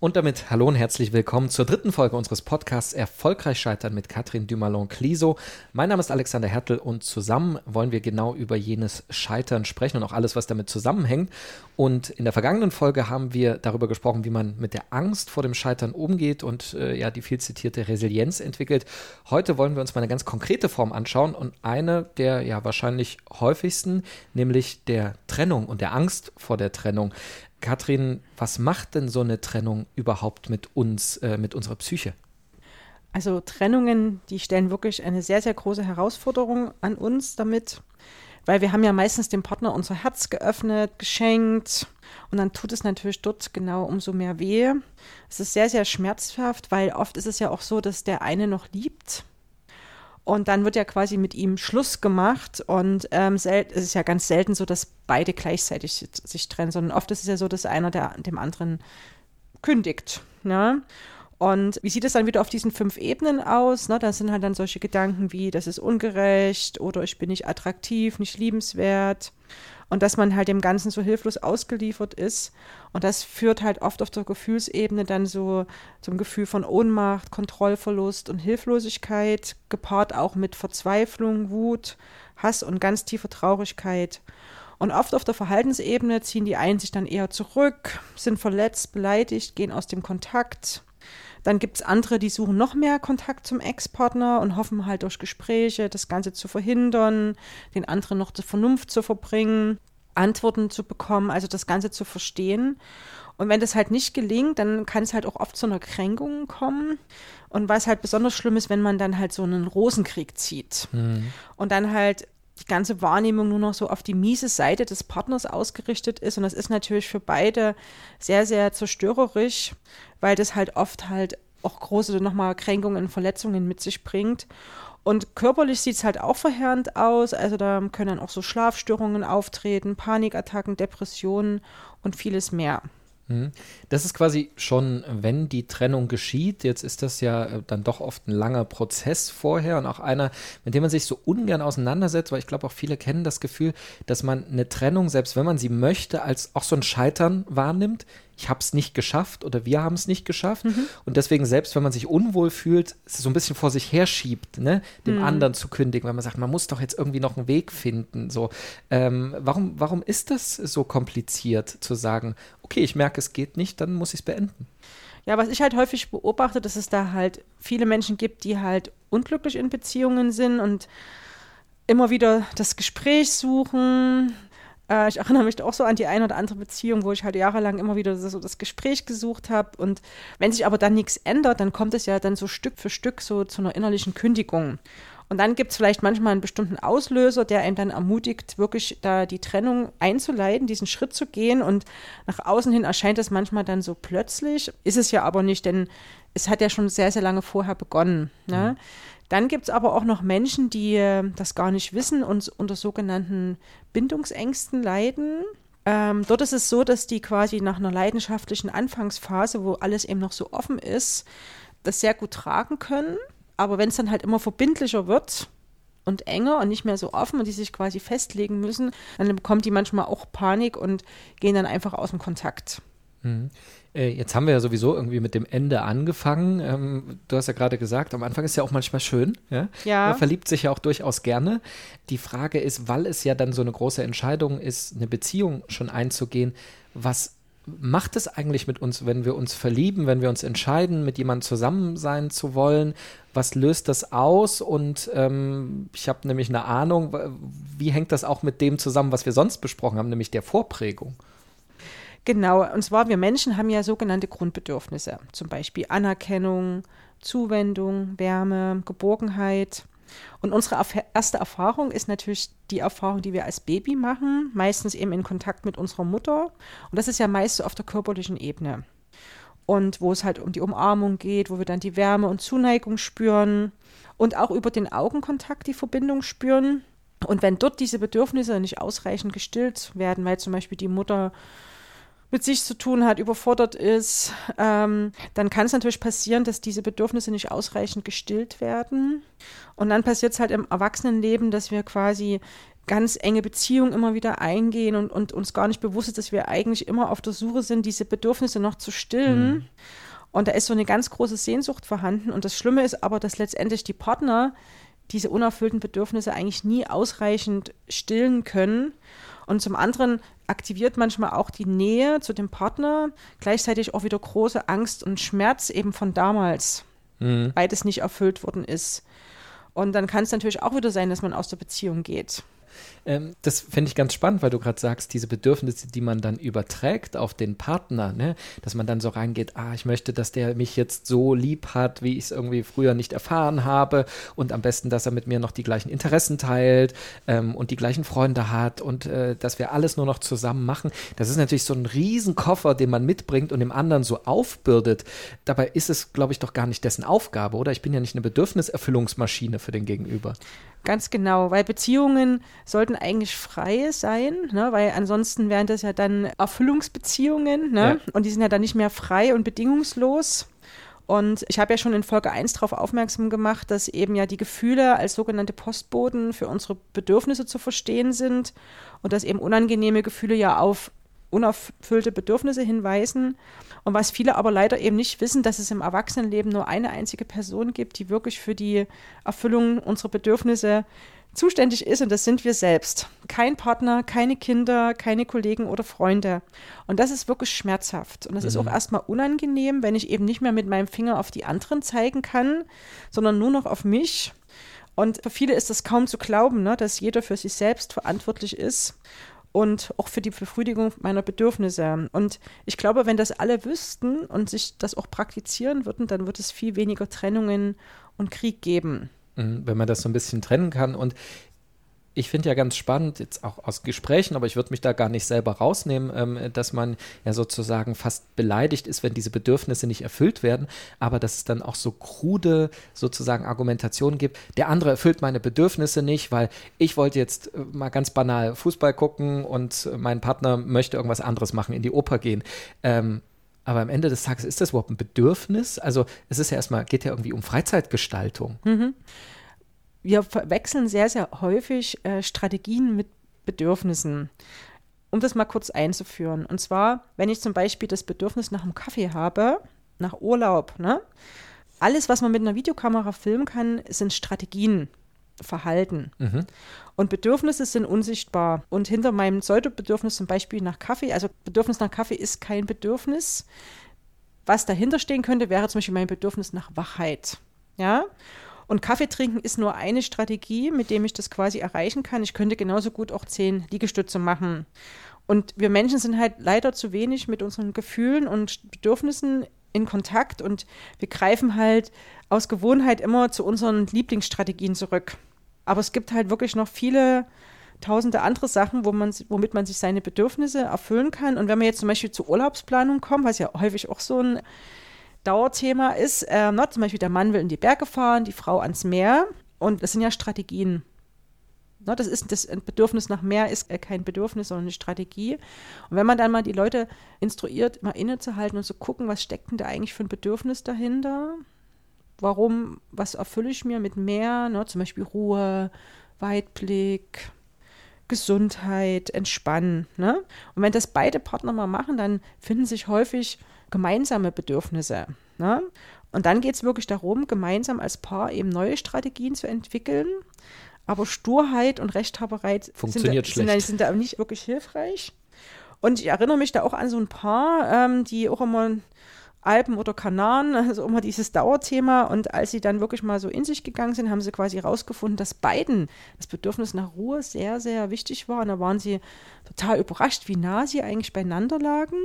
Und damit hallo und herzlich willkommen zur dritten Folge unseres Podcasts Erfolgreich Scheitern mit Katrin Dumalon-Cliso. Mein Name ist Alexander Hertel und zusammen wollen wir genau über jenes Scheitern sprechen und auch alles, was damit zusammenhängt. Und in der vergangenen Folge haben wir darüber gesprochen, wie man mit der Angst vor dem Scheitern umgeht und äh, ja die viel zitierte Resilienz entwickelt. Heute wollen wir uns mal eine ganz konkrete Form anschauen und eine der ja wahrscheinlich häufigsten, nämlich der Trennung und der Angst vor der Trennung. Katrin, was macht denn so eine Trennung überhaupt mit uns, äh, mit unserer Psyche? Also Trennungen, die stellen wirklich eine sehr, sehr große Herausforderung an uns damit, weil wir haben ja meistens dem Partner unser Herz geöffnet, geschenkt und dann tut es natürlich dort genau umso mehr weh. Es ist sehr, sehr schmerzhaft, weil oft ist es ja auch so, dass der eine noch liebt und dann wird ja quasi mit ihm Schluss gemacht. Und ähm, es ist ja ganz selten so, dass beide gleichzeitig sich trennen, sondern oft ist es ja so, dass einer der, dem anderen kündigt. Ne? Und wie sieht es dann wieder auf diesen fünf Ebenen aus? Ne, da sind halt dann solche Gedanken wie, das ist ungerecht oder ich bin nicht attraktiv, nicht liebenswert und dass man halt dem Ganzen so hilflos ausgeliefert ist. Und das führt halt oft auf der Gefühlsebene dann so zum Gefühl von Ohnmacht, Kontrollverlust und Hilflosigkeit, gepaart auch mit Verzweiflung, Wut, Hass und ganz tiefer Traurigkeit. Und oft auf der Verhaltensebene ziehen die einen sich dann eher zurück, sind verletzt, beleidigt, gehen aus dem Kontakt. Dann gibt es andere, die suchen noch mehr Kontakt zum Ex-Partner und hoffen halt durch Gespräche das Ganze zu verhindern, den anderen noch zur Vernunft zu verbringen, Antworten zu bekommen, also das Ganze zu verstehen. Und wenn das halt nicht gelingt, dann kann es halt auch oft zu einer Kränkung kommen. Und was halt besonders schlimm ist, wenn man dann halt so einen Rosenkrieg zieht mhm. und dann halt die ganze Wahrnehmung nur noch so auf die miese Seite des Partners ausgerichtet ist. Und das ist natürlich für beide sehr, sehr zerstörerisch, weil das halt oft halt auch große nochmal Kränkungen, Verletzungen mit sich bringt. Und körperlich sieht es halt auch verheerend aus. Also da können dann auch so Schlafstörungen auftreten, Panikattacken, Depressionen und vieles mehr. Mhm. Das ist quasi schon, wenn die Trennung geschieht, jetzt ist das ja äh, dann doch oft ein langer Prozess vorher und auch einer, mit dem man sich so ungern auseinandersetzt, weil ich glaube auch viele kennen das Gefühl, dass man eine Trennung, selbst wenn man sie möchte, als auch so ein Scheitern wahrnimmt ich habe es nicht geschafft oder wir haben es nicht geschafft. Mhm. Und deswegen, selbst wenn man sich unwohl fühlt, so ein bisschen vor sich herschiebt, ne, dem mhm. anderen zu kündigen, weil man sagt, man muss doch jetzt irgendwie noch einen Weg finden. So, ähm, warum, warum ist das so kompliziert zu sagen, okay, ich merke, es geht nicht, dann muss ich es beenden? Ja, was ich halt häufig beobachte, dass es da halt viele Menschen gibt, die halt unglücklich in Beziehungen sind und immer wieder das Gespräch suchen, äh, ich erinnere mich auch so an die eine oder andere Beziehung, wo ich halt jahrelang immer wieder so das Gespräch gesucht habe. Und wenn sich aber dann nichts ändert, dann kommt es ja dann so Stück für Stück so zu einer innerlichen Kündigung. Und dann gibt es vielleicht manchmal einen bestimmten Auslöser, der einem dann ermutigt, wirklich da die Trennung einzuleiten, diesen Schritt zu gehen. Und nach außen hin erscheint das manchmal dann so plötzlich. Ist es ja aber nicht, denn es hat ja schon sehr, sehr lange vorher begonnen. Ne? Mhm. Dann gibt es aber auch noch Menschen, die äh, das gar nicht wissen und unter sogenannten Bindungsängsten leiden. Ähm, dort ist es so, dass die quasi nach einer leidenschaftlichen Anfangsphase, wo alles eben noch so offen ist, das sehr gut tragen können. Aber wenn es dann halt immer verbindlicher wird, und enger und nicht mehr so offen und die sich quasi festlegen müssen, dann bekommt die manchmal auch Panik und gehen dann einfach aus dem Kontakt. Mhm. Äh, jetzt haben wir ja sowieso irgendwie mit dem Ende angefangen. Ähm, du hast ja gerade gesagt, am Anfang ist ja auch manchmal schön. Ja? ja. Man verliebt sich ja auch durchaus gerne. Die Frage ist, weil es ja dann so eine große Entscheidung ist, eine Beziehung schon einzugehen, was macht es eigentlich mit uns, wenn wir uns verlieben, wenn wir uns entscheiden, mit jemandem zusammen sein zu wollen? Was löst das aus? Und ähm, ich habe nämlich eine Ahnung, wie hängt das auch mit dem zusammen, was wir sonst besprochen haben, nämlich der Vorprägung? Genau, und zwar wir Menschen haben ja sogenannte Grundbedürfnisse, zum Beispiel Anerkennung, Zuwendung, Wärme, Geborgenheit. Und unsere erste Erfahrung ist natürlich die Erfahrung, die wir als Baby machen, meistens eben in Kontakt mit unserer Mutter. Und das ist ja meist so auf der körperlichen Ebene. Und wo es halt um die Umarmung geht, wo wir dann die Wärme und Zuneigung spüren und auch über den Augenkontakt die Verbindung spüren. Und wenn dort diese Bedürfnisse nicht ausreichend gestillt werden, weil zum Beispiel die Mutter mit sich zu tun hat, überfordert ist, ähm, dann kann es natürlich passieren, dass diese Bedürfnisse nicht ausreichend gestillt werden. Und dann passiert es halt im Erwachsenenleben, dass wir quasi ganz enge Beziehung immer wieder eingehen und, und uns gar nicht bewusst ist, dass wir eigentlich immer auf der Suche sind, diese Bedürfnisse noch zu stillen. Mhm. Und da ist so eine ganz große Sehnsucht vorhanden. Und das Schlimme ist aber, dass letztendlich die Partner diese unerfüllten Bedürfnisse eigentlich nie ausreichend stillen können. Und zum anderen aktiviert manchmal auch die Nähe zu dem Partner gleichzeitig auch wieder große Angst und Schmerz eben von damals, mhm. weil das nicht erfüllt worden ist. Und dann kann es natürlich auch wieder sein, dass man aus der Beziehung geht. Ähm, das finde ich ganz spannend, weil du gerade sagst, diese Bedürfnisse, die man dann überträgt auf den Partner, ne? dass man dann so reingeht, ah, ich möchte, dass der mich jetzt so lieb hat, wie ich es irgendwie früher nicht erfahren habe und am besten, dass er mit mir noch die gleichen Interessen teilt ähm, und die gleichen Freunde hat und äh, dass wir alles nur noch zusammen machen. Das ist natürlich so ein Riesenkoffer, den man mitbringt und dem anderen so aufbürdet. Dabei ist es, glaube ich, doch gar nicht dessen Aufgabe, oder? Ich bin ja nicht eine Bedürfniserfüllungsmaschine für den Gegenüber. Ganz genau, weil Beziehungen sollten eigentlich frei sein, ne? weil ansonsten wären das ja dann Erfüllungsbeziehungen ne? Ja. und die sind ja dann nicht mehr frei und bedingungslos. Und ich habe ja schon in Folge 1 darauf aufmerksam gemacht, dass eben ja die Gefühle als sogenannte Postboten für unsere Bedürfnisse zu verstehen sind und dass eben unangenehme Gefühle ja auf unerfüllte Bedürfnisse hinweisen. Und was viele aber leider eben nicht wissen, dass es im Erwachsenenleben nur eine einzige Person gibt, die wirklich für die Erfüllung unserer Bedürfnisse zuständig ist und das sind wir selbst. Kein Partner, keine Kinder, keine Kollegen oder Freunde. Und das ist wirklich schmerzhaft. Und das mhm. ist auch erstmal unangenehm, wenn ich eben nicht mehr mit meinem Finger auf die anderen zeigen kann, sondern nur noch auf mich. Und für viele ist das kaum zu glauben, ne, dass jeder für sich selbst verantwortlich ist und auch für die Befriedigung meiner Bedürfnisse. Und ich glaube, wenn das alle wüssten und sich das auch praktizieren würden, dann wird es viel weniger Trennungen und Krieg geben. Mhm, wenn man das so ein bisschen trennen kann. Und ich finde ja ganz spannend, jetzt auch aus Gesprächen, aber ich würde mich da gar nicht selber rausnehmen, ähm, dass man ja sozusagen fast beleidigt ist, wenn diese Bedürfnisse nicht erfüllt werden, aber dass es dann auch so krude sozusagen Argumentationen gibt. Der andere erfüllt meine Bedürfnisse nicht, weil ich wollte jetzt äh, mal ganz banal Fußball gucken und mein Partner möchte irgendwas anderes machen, in die Oper gehen. Ähm, aber am Ende des Tages ist das überhaupt ein Bedürfnis? Also es ist ja erstmal, geht ja irgendwie um Freizeitgestaltung. Mhm wir verwechseln sehr, sehr häufig äh, Strategien mit Bedürfnissen. Um das mal kurz einzuführen. Und zwar, wenn ich zum Beispiel das Bedürfnis nach einem Kaffee habe, nach Urlaub, ne? alles, was man mit einer Videokamera filmen kann, sind Strategien, Verhalten. Mhm. Und Bedürfnisse sind unsichtbar. Und hinter meinem Pseudobedürfnis zum Beispiel nach Kaffee, also Bedürfnis nach Kaffee ist kein Bedürfnis. Was dahinter stehen könnte, wäre zum Beispiel mein Bedürfnis nach Wachheit. Ja. Und Kaffee trinken ist nur eine Strategie, mit dem ich das quasi erreichen kann. Ich könnte genauso gut auch zehn Liegestütze machen. Und wir Menschen sind halt leider zu wenig mit unseren Gefühlen und Bedürfnissen in Kontakt und wir greifen halt aus Gewohnheit immer zu unseren Lieblingsstrategien zurück. Aber es gibt halt wirklich noch viele tausende andere Sachen, wo man, womit man sich seine Bedürfnisse erfüllen kann. Und wenn wir jetzt zum Beispiel zur Urlaubsplanung kommen, was ja häufig auch so ein Dauerthema ist, äh, ne, zum Beispiel der Mann will in die Berge fahren, die Frau ans Meer. Und das sind ja Strategien. Ne, das ist das Bedürfnis nach mehr ist äh, kein Bedürfnis, sondern eine Strategie. Und wenn man dann mal die Leute instruiert, mal innezuhalten und zu gucken, was steckt denn da eigentlich für ein Bedürfnis dahinter? Warum, was erfülle ich mir mit mehr? Ne, zum Beispiel Ruhe, Weitblick, Gesundheit, Entspannen. Ne? Und wenn das beide Partner mal machen, dann finden sich häufig gemeinsame Bedürfnisse. Ne? Und dann geht es wirklich darum, gemeinsam als Paar eben neue Strategien zu entwickeln. Aber Sturheit und Rechthaberei Funktioniert sind, da, sind, sind da nicht wirklich hilfreich. Und ich erinnere mich da auch an so ein Paar, ähm, die auch immer Alpen oder Kanaren, also immer dieses Dauerthema. Und als sie dann wirklich mal so in sich gegangen sind, haben sie quasi herausgefunden, dass beiden das Bedürfnis nach Ruhe sehr, sehr wichtig war. Und da waren sie total überrascht, wie nah sie eigentlich beieinander lagen.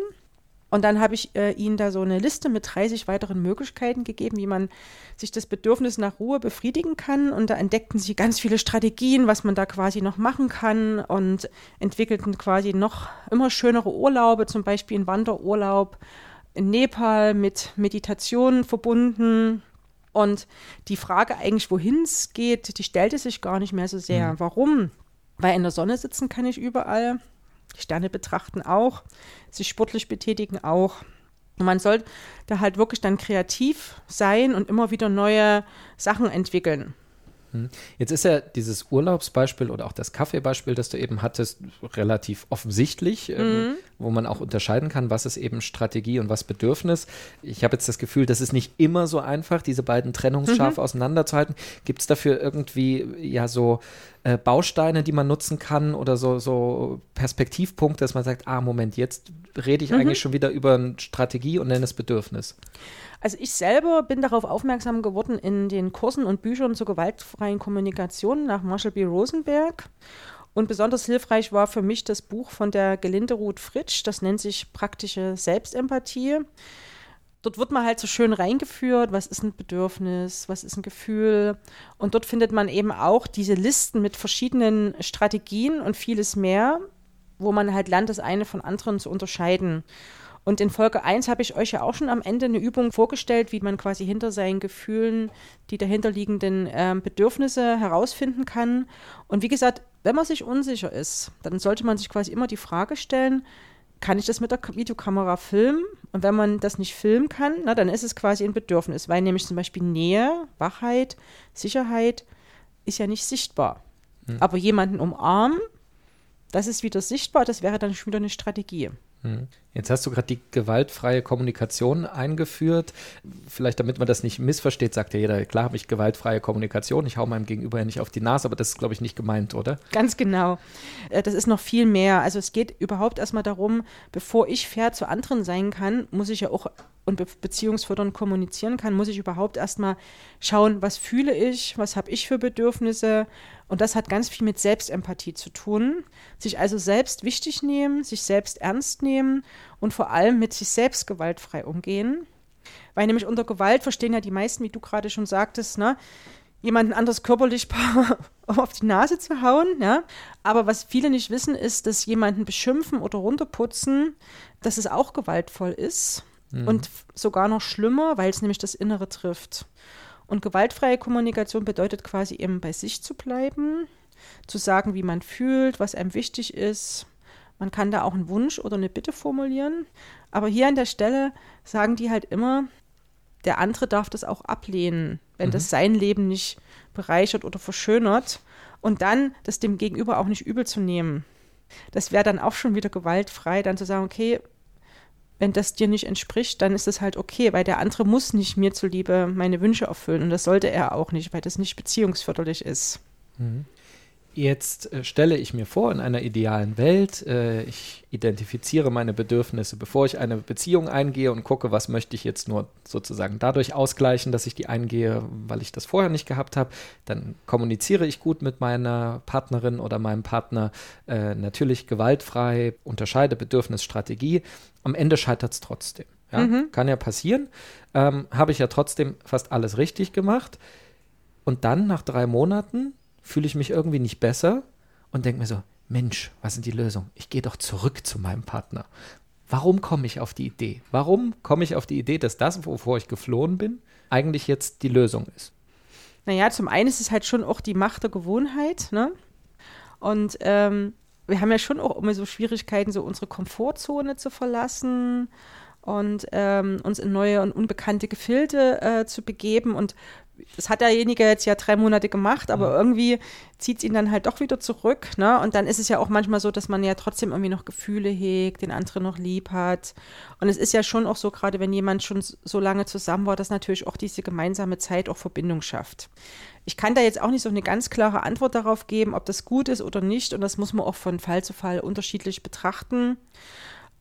Und dann habe ich äh, ihnen da so eine Liste mit 30 weiteren Möglichkeiten gegeben, wie man sich das Bedürfnis nach Ruhe befriedigen kann. Und da entdeckten sie ganz viele Strategien, was man da quasi noch machen kann und entwickelten quasi noch immer schönere Urlaube, zum Beispiel einen Wanderurlaub in Nepal mit Meditation verbunden. Und die Frage eigentlich, wohin es geht, die stellte sich gar nicht mehr so sehr. Mhm. Warum? Weil in der Sonne sitzen kann ich überall. Sterne betrachten auch, sich sportlich betätigen auch. Und man sollte da halt wirklich dann kreativ sein und immer wieder neue Sachen entwickeln. Hm. Jetzt ist ja dieses Urlaubsbeispiel oder auch das Kaffeebeispiel, das du eben hattest, relativ offensichtlich, ähm, mhm. Wo man auch unterscheiden kann, was ist eben Strategie und was Bedürfnis. Ich habe jetzt das Gefühl, das ist nicht immer so einfach, diese beiden trennungsscharf mhm. auseinanderzuhalten. Gibt es dafür irgendwie ja so äh, Bausteine, die man nutzen kann oder so, so Perspektivpunkte, dass man sagt, ah, Moment, jetzt rede ich mhm. eigentlich schon wieder über Strategie und nenne es Bedürfnis? Also ich selber bin darauf aufmerksam geworden in den Kursen und Büchern zur gewaltfreien Kommunikation nach Marshall B. Rosenberg. Und besonders hilfreich war für mich das Buch von der Gelinde Ruth Fritsch, das nennt sich Praktische Selbstempathie. Dort wird man halt so schön reingeführt, was ist ein Bedürfnis, was ist ein Gefühl. Und dort findet man eben auch diese Listen mit verschiedenen Strategien und vieles mehr, wo man halt lernt, das eine von anderen zu unterscheiden. Und in Folge 1 habe ich euch ja auch schon am Ende eine Übung vorgestellt, wie man quasi hinter seinen Gefühlen die dahinterliegenden äh, Bedürfnisse herausfinden kann. Und wie gesagt, wenn man sich unsicher ist, dann sollte man sich quasi immer die Frage stellen, kann ich das mit der Videokamera filmen? Und wenn man das nicht filmen kann, na, dann ist es quasi ein Bedürfnis, weil nämlich zum Beispiel Nähe, Wachheit, Sicherheit ist ja nicht sichtbar. Hm. Aber jemanden umarmen, das ist wieder sichtbar, das wäre dann schon wieder eine Strategie. Hm. Jetzt hast du gerade die gewaltfreie Kommunikation eingeführt. Vielleicht, damit man das nicht missversteht, sagt ja jeder, klar habe ich gewaltfreie Kommunikation. Ich hau meinem Gegenüber ja nicht auf die Nase, aber das ist, glaube ich, nicht gemeint, oder? Ganz genau. Äh, das ist noch viel mehr. Also es geht überhaupt erstmal darum, bevor ich fair zu anderen sein kann, muss ich ja auch und be beziehungsfördernd kommunizieren kann, muss ich überhaupt erstmal schauen, was fühle ich, was habe ich für Bedürfnisse. Und das hat ganz viel mit Selbstempathie zu tun. Sich also selbst wichtig nehmen, sich selbst ernst nehmen und vor allem mit sich selbst gewaltfrei umgehen. Weil nämlich unter Gewalt verstehen ja die meisten, wie du gerade schon sagtest, ne, jemanden anders körperlich auf die Nase zu hauen. Ja? Aber was viele nicht wissen, ist, dass jemanden beschimpfen oder runterputzen, dass es auch gewaltvoll ist mhm. und sogar noch schlimmer, weil es nämlich das Innere trifft. Und gewaltfreie Kommunikation bedeutet quasi eben bei sich zu bleiben, zu sagen, wie man fühlt, was einem wichtig ist. Man kann da auch einen Wunsch oder eine Bitte formulieren. Aber hier an der Stelle sagen die halt immer, der andere darf das auch ablehnen, wenn mhm. das sein Leben nicht bereichert oder verschönert. Und dann das dem Gegenüber auch nicht übel zu nehmen. Das wäre dann auch schon wieder gewaltfrei, dann zu sagen, okay, wenn das dir nicht entspricht, dann ist es halt okay, weil der andere muss nicht mir zuliebe meine Wünsche erfüllen und das sollte er auch nicht, weil das nicht beziehungsförderlich ist. Mhm. Jetzt äh, stelle ich mir vor, in einer idealen Welt, äh, ich identifiziere meine Bedürfnisse, bevor ich eine Beziehung eingehe und gucke, was möchte ich jetzt nur sozusagen dadurch ausgleichen, dass ich die eingehe, weil ich das vorher nicht gehabt habe. Dann kommuniziere ich gut mit meiner Partnerin oder meinem Partner, äh, natürlich gewaltfrei, unterscheide Bedürfnis, Strategie. Am Ende scheitert es trotzdem. Ja? Mhm. Kann ja passieren. Ähm, habe ich ja trotzdem fast alles richtig gemacht. Und dann nach drei Monaten fühle ich mich irgendwie nicht besser und denke mir so, Mensch, was ist die Lösung? Ich gehe doch zurück zu meinem Partner. Warum komme ich auf die Idee? Warum komme ich auf die Idee, dass das, wovor ich geflohen bin, eigentlich jetzt die Lösung ist? Naja, zum einen ist es halt schon auch die Macht der Gewohnheit, ne? Und ähm, wir haben ja schon auch immer so Schwierigkeiten, so unsere Komfortzone zu verlassen und ähm, uns in neue und unbekannte Gefilde äh, zu begeben. Und das hat derjenige jetzt ja drei Monate gemacht, aber mhm. irgendwie zieht es ihn dann halt doch wieder zurück. Ne? Und dann ist es ja auch manchmal so, dass man ja trotzdem irgendwie noch Gefühle hegt, den anderen noch lieb hat. Und es ist ja schon auch so, gerade wenn jemand schon so lange zusammen war, dass natürlich auch diese gemeinsame Zeit auch Verbindung schafft. Ich kann da jetzt auch nicht so eine ganz klare Antwort darauf geben, ob das gut ist oder nicht. Und das muss man auch von Fall zu Fall unterschiedlich betrachten.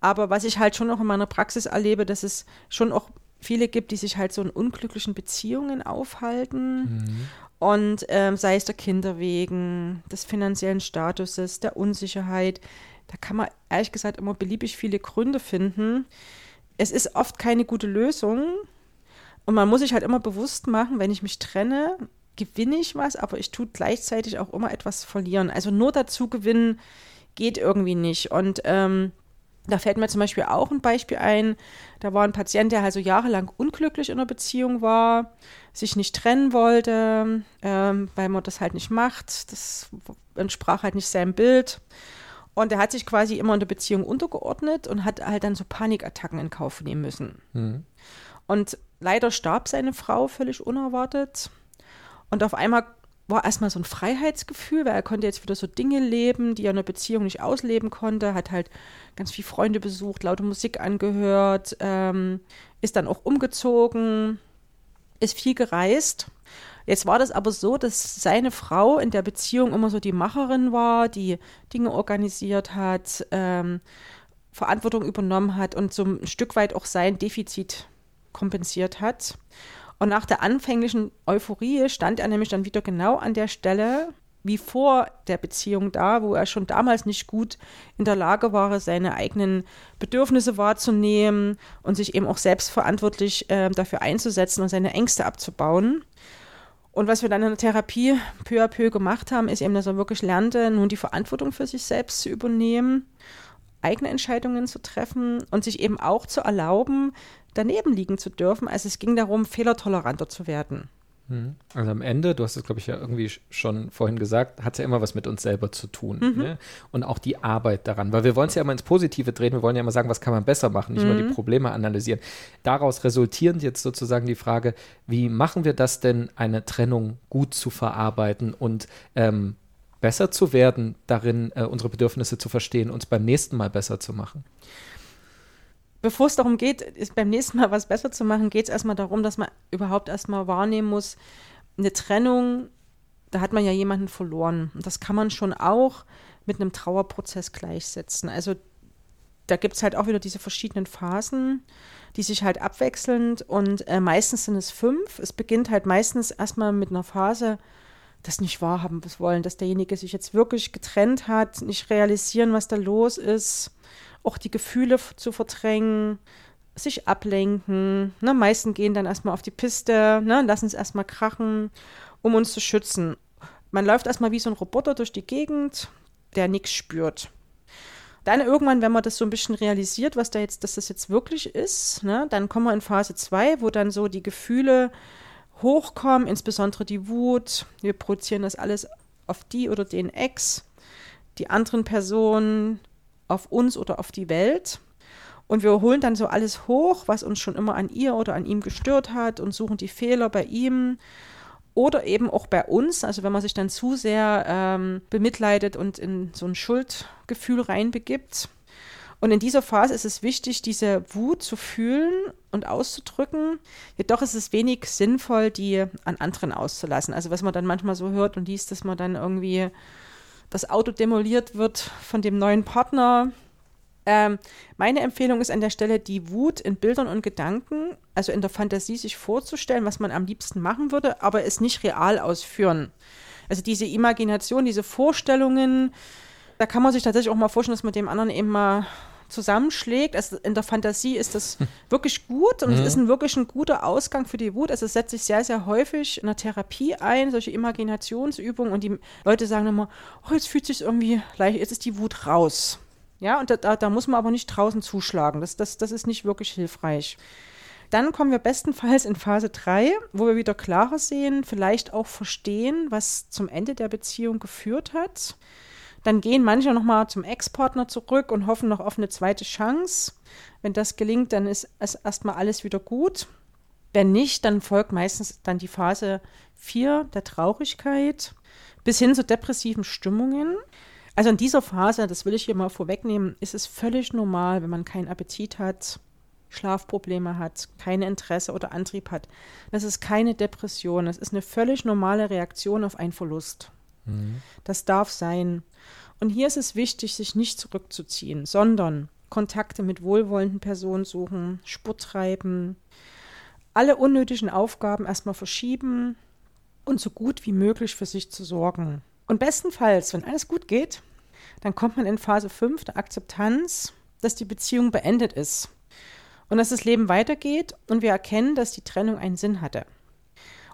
Aber was ich halt schon auch in meiner Praxis erlebe, dass es schon auch viele gibt, die sich halt so in unglücklichen Beziehungen aufhalten. Mhm. Und ähm, sei es der Kinder wegen, des finanziellen Statuses, der Unsicherheit. Da kann man ehrlich gesagt immer beliebig viele Gründe finden. Es ist oft keine gute Lösung. Und man muss sich halt immer bewusst machen, wenn ich mich trenne, gewinne ich was, aber ich tue gleichzeitig auch immer etwas verlieren. Also nur dazu gewinnen geht irgendwie nicht. Und ähm, da fällt mir zum Beispiel auch ein Beispiel ein. Da war ein Patient, der also jahrelang unglücklich in einer Beziehung war, sich nicht trennen wollte, ähm, weil man das halt nicht macht. Das entsprach halt nicht seinem Bild. Und er hat sich quasi immer in der Beziehung untergeordnet und hat halt dann so Panikattacken in Kauf nehmen müssen. Mhm. Und leider starb seine Frau völlig unerwartet. Und auf einmal war erstmal so ein Freiheitsgefühl, weil er konnte jetzt wieder so Dinge leben, die er in einer Beziehung nicht ausleben konnte, hat halt ganz viele Freunde besucht, laute Musik angehört, ähm, ist dann auch umgezogen, ist viel gereist. Jetzt war das aber so, dass seine Frau in der Beziehung immer so die Macherin war, die Dinge organisiert hat, ähm, Verantwortung übernommen hat und so ein Stück weit auch sein Defizit kompensiert hat. Und nach der anfänglichen Euphorie stand er nämlich dann wieder genau an der Stelle wie vor der Beziehung da, wo er schon damals nicht gut in der Lage war, seine eigenen Bedürfnisse wahrzunehmen und sich eben auch selbstverantwortlich äh, dafür einzusetzen und seine Ängste abzubauen. Und was wir dann in der Therapie peu à peu gemacht haben, ist eben, dass er wirklich lernte, nun die Verantwortung für sich selbst zu übernehmen, eigene Entscheidungen zu treffen und sich eben auch zu erlauben, daneben liegen zu dürfen. Also es ging darum, fehlertoleranter zu werden. Mhm. Also am Ende, du hast es, glaube ich, ja irgendwie schon vorhin gesagt, hat es ja immer was mit uns selber zu tun. Mhm. Ne? Und auch die Arbeit daran. Weil wir wollen es ja immer ins Positive drehen, wir wollen ja immer sagen, was kann man besser machen, nicht mhm. nur die Probleme analysieren. Daraus resultierend jetzt sozusagen die Frage, wie machen wir das denn, eine Trennung gut zu verarbeiten und ähm, besser zu werden, darin äh, unsere Bedürfnisse zu verstehen, uns beim nächsten Mal besser zu machen? Bevor es darum geht, ist beim nächsten Mal was besser zu machen, geht es erstmal darum, dass man überhaupt erstmal wahrnehmen muss, eine Trennung, da hat man ja jemanden verloren. Und das kann man schon auch mit einem Trauerprozess gleichsetzen. Also da gibt es halt auch wieder diese verschiedenen Phasen, die sich halt abwechselnd und äh, meistens sind es fünf. Es beginnt halt meistens erstmal mit einer Phase, das nicht wahrhaben wollen, dass derjenige sich jetzt wirklich getrennt hat, nicht realisieren, was da los ist auch die Gefühle zu verdrängen, sich ablenken. Ne? Meisten gehen dann erstmal auf die Piste, ne? lassen es erstmal krachen, um uns zu schützen. Man läuft erstmal wie so ein Roboter durch die Gegend, der nichts spürt. Dann irgendwann, wenn man das so ein bisschen realisiert, was da jetzt, dass das jetzt wirklich ist, ne, dann kommen wir in Phase 2, wo dann so die Gefühle hochkommen, insbesondere die Wut. Wir produzieren das alles auf die oder den Ex, die anderen Personen, auf uns oder auf die Welt. Und wir holen dann so alles hoch, was uns schon immer an ihr oder an ihm gestört hat und suchen die Fehler bei ihm oder eben auch bei uns. Also wenn man sich dann zu sehr ähm, bemitleidet und in so ein Schuldgefühl reinbegibt. Und in dieser Phase ist es wichtig, diese Wut zu fühlen und auszudrücken. Jedoch ist es wenig sinnvoll, die an anderen auszulassen. Also was man dann manchmal so hört und liest, dass man dann irgendwie das Auto demoliert wird von dem neuen Partner. Ähm, meine Empfehlung ist an der Stelle, die Wut in Bildern und Gedanken, also in der Fantasie sich vorzustellen, was man am liebsten machen würde, aber es nicht real ausführen. Also diese Imagination, diese Vorstellungen, da kann man sich tatsächlich auch mal vorstellen, dass man dem anderen eben mal zusammenschlägt. Also in der Fantasie ist das hm. wirklich gut und mhm. es ist ein, wirklich ein guter Ausgang für die Wut. Also es setzt sich sehr, sehr häufig in der Therapie ein, solche Imaginationsübungen und die Leute sagen immer, oh, jetzt fühlt sich irgendwie leicht, jetzt ist die Wut raus. Ja, und da, da muss man aber nicht draußen zuschlagen. Das, das, das ist nicht wirklich hilfreich. Dann kommen wir bestenfalls in Phase 3, wo wir wieder klarer sehen, vielleicht auch verstehen, was zum Ende der Beziehung geführt hat. Dann gehen manche nochmal zum Ex-Partner zurück und hoffen noch auf eine zweite Chance. Wenn das gelingt, dann ist es erstmal alles wieder gut. Wenn nicht, dann folgt meistens dann die Phase 4 der Traurigkeit bis hin zu depressiven Stimmungen. Also in dieser Phase, das will ich hier mal vorwegnehmen, ist es völlig normal, wenn man keinen Appetit hat, Schlafprobleme hat, kein Interesse oder Antrieb hat. Das ist keine Depression, das ist eine völlig normale Reaktion auf einen Verlust. Mhm. Das darf sein. Und hier ist es wichtig, sich nicht zurückzuziehen, sondern Kontakte mit wohlwollenden Personen suchen, Sport treiben, alle unnötigen Aufgaben erstmal verschieben und so gut wie möglich für sich zu sorgen. Und bestenfalls, wenn alles gut geht, dann kommt man in Phase 5 der Akzeptanz, dass die Beziehung beendet ist und dass das Leben weitergeht und wir erkennen, dass die Trennung einen Sinn hatte.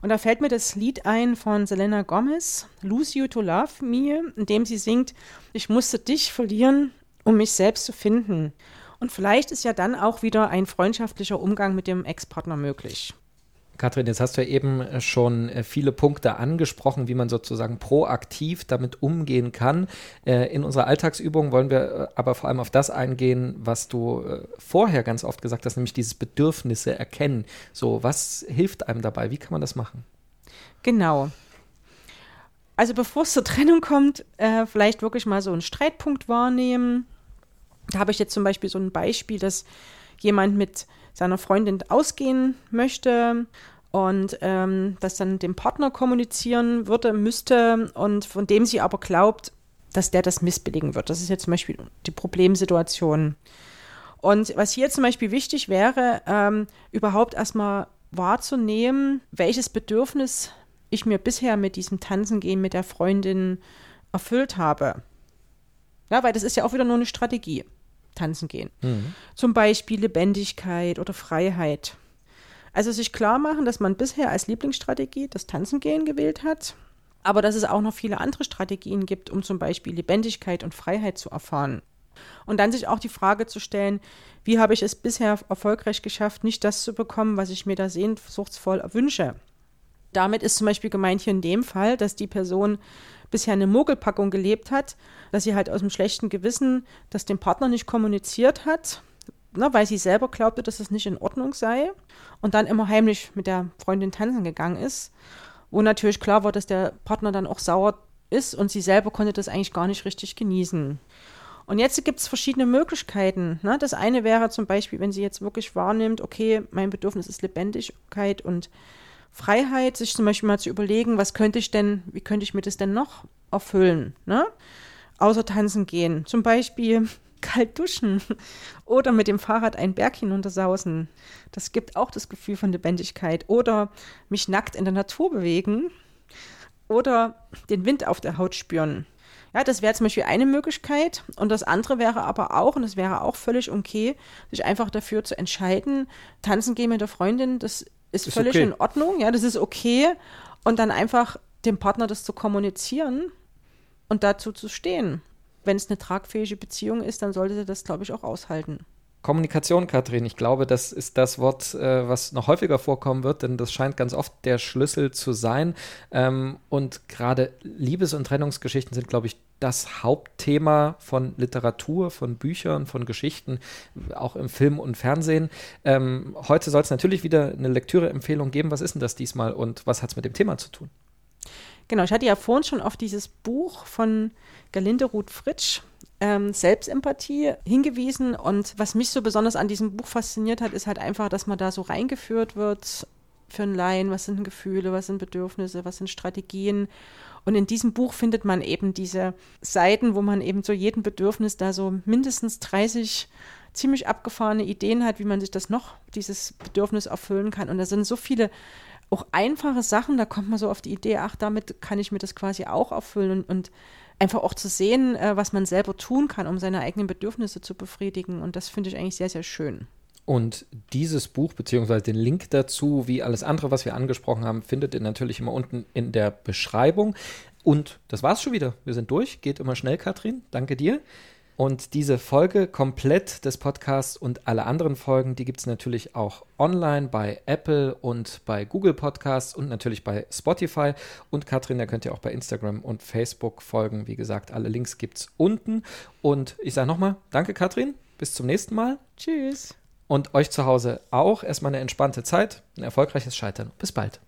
Und da fällt mir das Lied ein von Selena Gomez, Lose You to Love Me, in dem sie singt, ich musste dich verlieren, um mich selbst zu finden. Und vielleicht ist ja dann auch wieder ein freundschaftlicher Umgang mit dem Ex-Partner möglich. Katrin, jetzt hast du ja eben äh, schon äh, viele Punkte angesprochen, wie man sozusagen proaktiv damit umgehen kann. Äh, in unserer Alltagsübung wollen wir aber vor allem auf das eingehen, was du vorher ganz oft gesagt hast, nämlich dieses Bedürfnisse erkennen. So, was hilft einem dabei? Wie kann man das machen? Genau. Also bevor es zur Trennung kommt, vielleicht wirklich mal so einen Streitpunkt wahrnehmen. Da habe ich jetzt zum Beispiel so ein Beispiel, dass jemand mit seiner Freundin ausgehen möchte und ähm, das dann dem Partner kommunizieren würde, müsste und von dem sie aber glaubt, dass der das missbilligen wird. Das ist jetzt zum Beispiel die Problemsituation. Und was hier zum Beispiel wichtig wäre, ähm, überhaupt erstmal wahrzunehmen, welches Bedürfnis ich mir bisher mit diesem Tanzen gehen mit der Freundin erfüllt habe. Ja, weil das ist ja auch wieder nur eine Strategie, tanzen gehen. Mhm. Zum Beispiel Lebendigkeit oder Freiheit. Also sich klar machen, dass man bisher als Lieblingsstrategie das Tanzen gehen gewählt hat, aber dass es auch noch viele andere Strategien gibt, um zum Beispiel Lebendigkeit und Freiheit zu erfahren. Und dann sich auch die Frage zu stellen, wie habe ich es bisher erfolgreich geschafft, nicht das zu bekommen, was ich mir da sehnsuchtsvoll wünsche. Damit ist zum Beispiel gemeint hier in dem Fall, dass die Person bisher eine Mogelpackung gelebt hat, dass sie halt aus dem schlechten Gewissen das dem Partner nicht kommuniziert hat, ne, weil sie selber glaubte, dass es nicht in Ordnung sei und dann immer heimlich mit der Freundin tanzen gegangen ist, wo natürlich klar war, dass der Partner dann auch sauer ist und sie selber konnte das eigentlich gar nicht richtig genießen. Und jetzt gibt es verschiedene Möglichkeiten. Ne? Das eine wäre zum Beispiel, wenn sie jetzt wirklich wahrnimmt, okay, mein Bedürfnis ist Lebendigkeit und Freiheit, sich zum Beispiel mal zu überlegen, was könnte ich denn, wie könnte ich mir das denn noch erfüllen, ne? Außer tanzen gehen. Zum Beispiel kalt duschen oder mit dem Fahrrad einen Berg hinuntersausen. Das gibt auch das Gefühl von Lebendigkeit. Oder mich nackt in der Natur bewegen oder den Wind auf der Haut spüren. Ja, das wäre zum Beispiel eine Möglichkeit. Und das andere wäre aber auch, und das wäre auch völlig okay, sich einfach dafür zu entscheiden, tanzen gehen mit der Freundin, das ist, ist völlig okay. in Ordnung, ja, das ist okay. Und dann einfach dem Partner das zu kommunizieren und dazu zu stehen. Wenn es eine tragfähige Beziehung ist, dann sollte sie das, glaube ich, auch aushalten. Kommunikation, Kathrin, ich glaube, das ist das Wort, äh, was noch häufiger vorkommen wird, denn das scheint ganz oft der Schlüssel zu sein. Ähm, und gerade Liebes- und Trennungsgeschichten sind, glaube ich, das Hauptthema von Literatur, von Büchern, von Geschichten, auch im Film und Fernsehen. Ähm, heute soll es natürlich wieder eine Lektüreempfehlung geben. Was ist denn das diesmal und was hat es mit dem Thema zu tun? Genau, ich hatte ja vorhin schon auf dieses Buch von Galinde Ruth Fritsch, ähm, Selbstempathie hingewiesen. Und was mich so besonders an diesem Buch fasziniert hat, ist halt einfach, dass man da so reingeführt wird für einen Laien, was sind Gefühle, was sind Bedürfnisse, was sind Strategien. Und in diesem Buch findet man eben diese Seiten, wo man eben zu jedem Bedürfnis da so mindestens 30 ziemlich abgefahrene Ideen hat, wie man sich das noch, dieses Bedürfnis erfüllen kann. Und da sind so viele auch einfache Sachen, da kommt man so auf die Idee, ach, damit kann ich mir das quasi auch erfüllen und, und einfach auch zu sehen, äh, was man selber tun kann, um seine eigenen Bedürfnisse zu befriedigen. Und das finde ich eigentlich sehr, sehr schön. Und dieses Buch, beziehungsweise den Link dazu, wie alles andere, was wir angesprochen haben, findet ihr natürlich immer unten in der Beschreibung. Und das war's schon wieder. Wir sind durch. Geht immer schnell, Katrin. Danke dir. Und diese Folge komplett des Podcasts und alle anderen Folgen, die gibt es natürlich auch online bei Apple und bei Google Podcasts und natürlich bei Spotify. Und Katrin, da könnt ihr auch bei Instagram und Facebook folgen. Wie gesagt, alle Links gibt es unten. Und ich sage nochmal, danke Katrin, bis zum nächsten Mal. Tschüss. Und euch zu Hause auch erstmal eine entspannte Zeit, ein erfolgreiches Scheitern. Bis bald.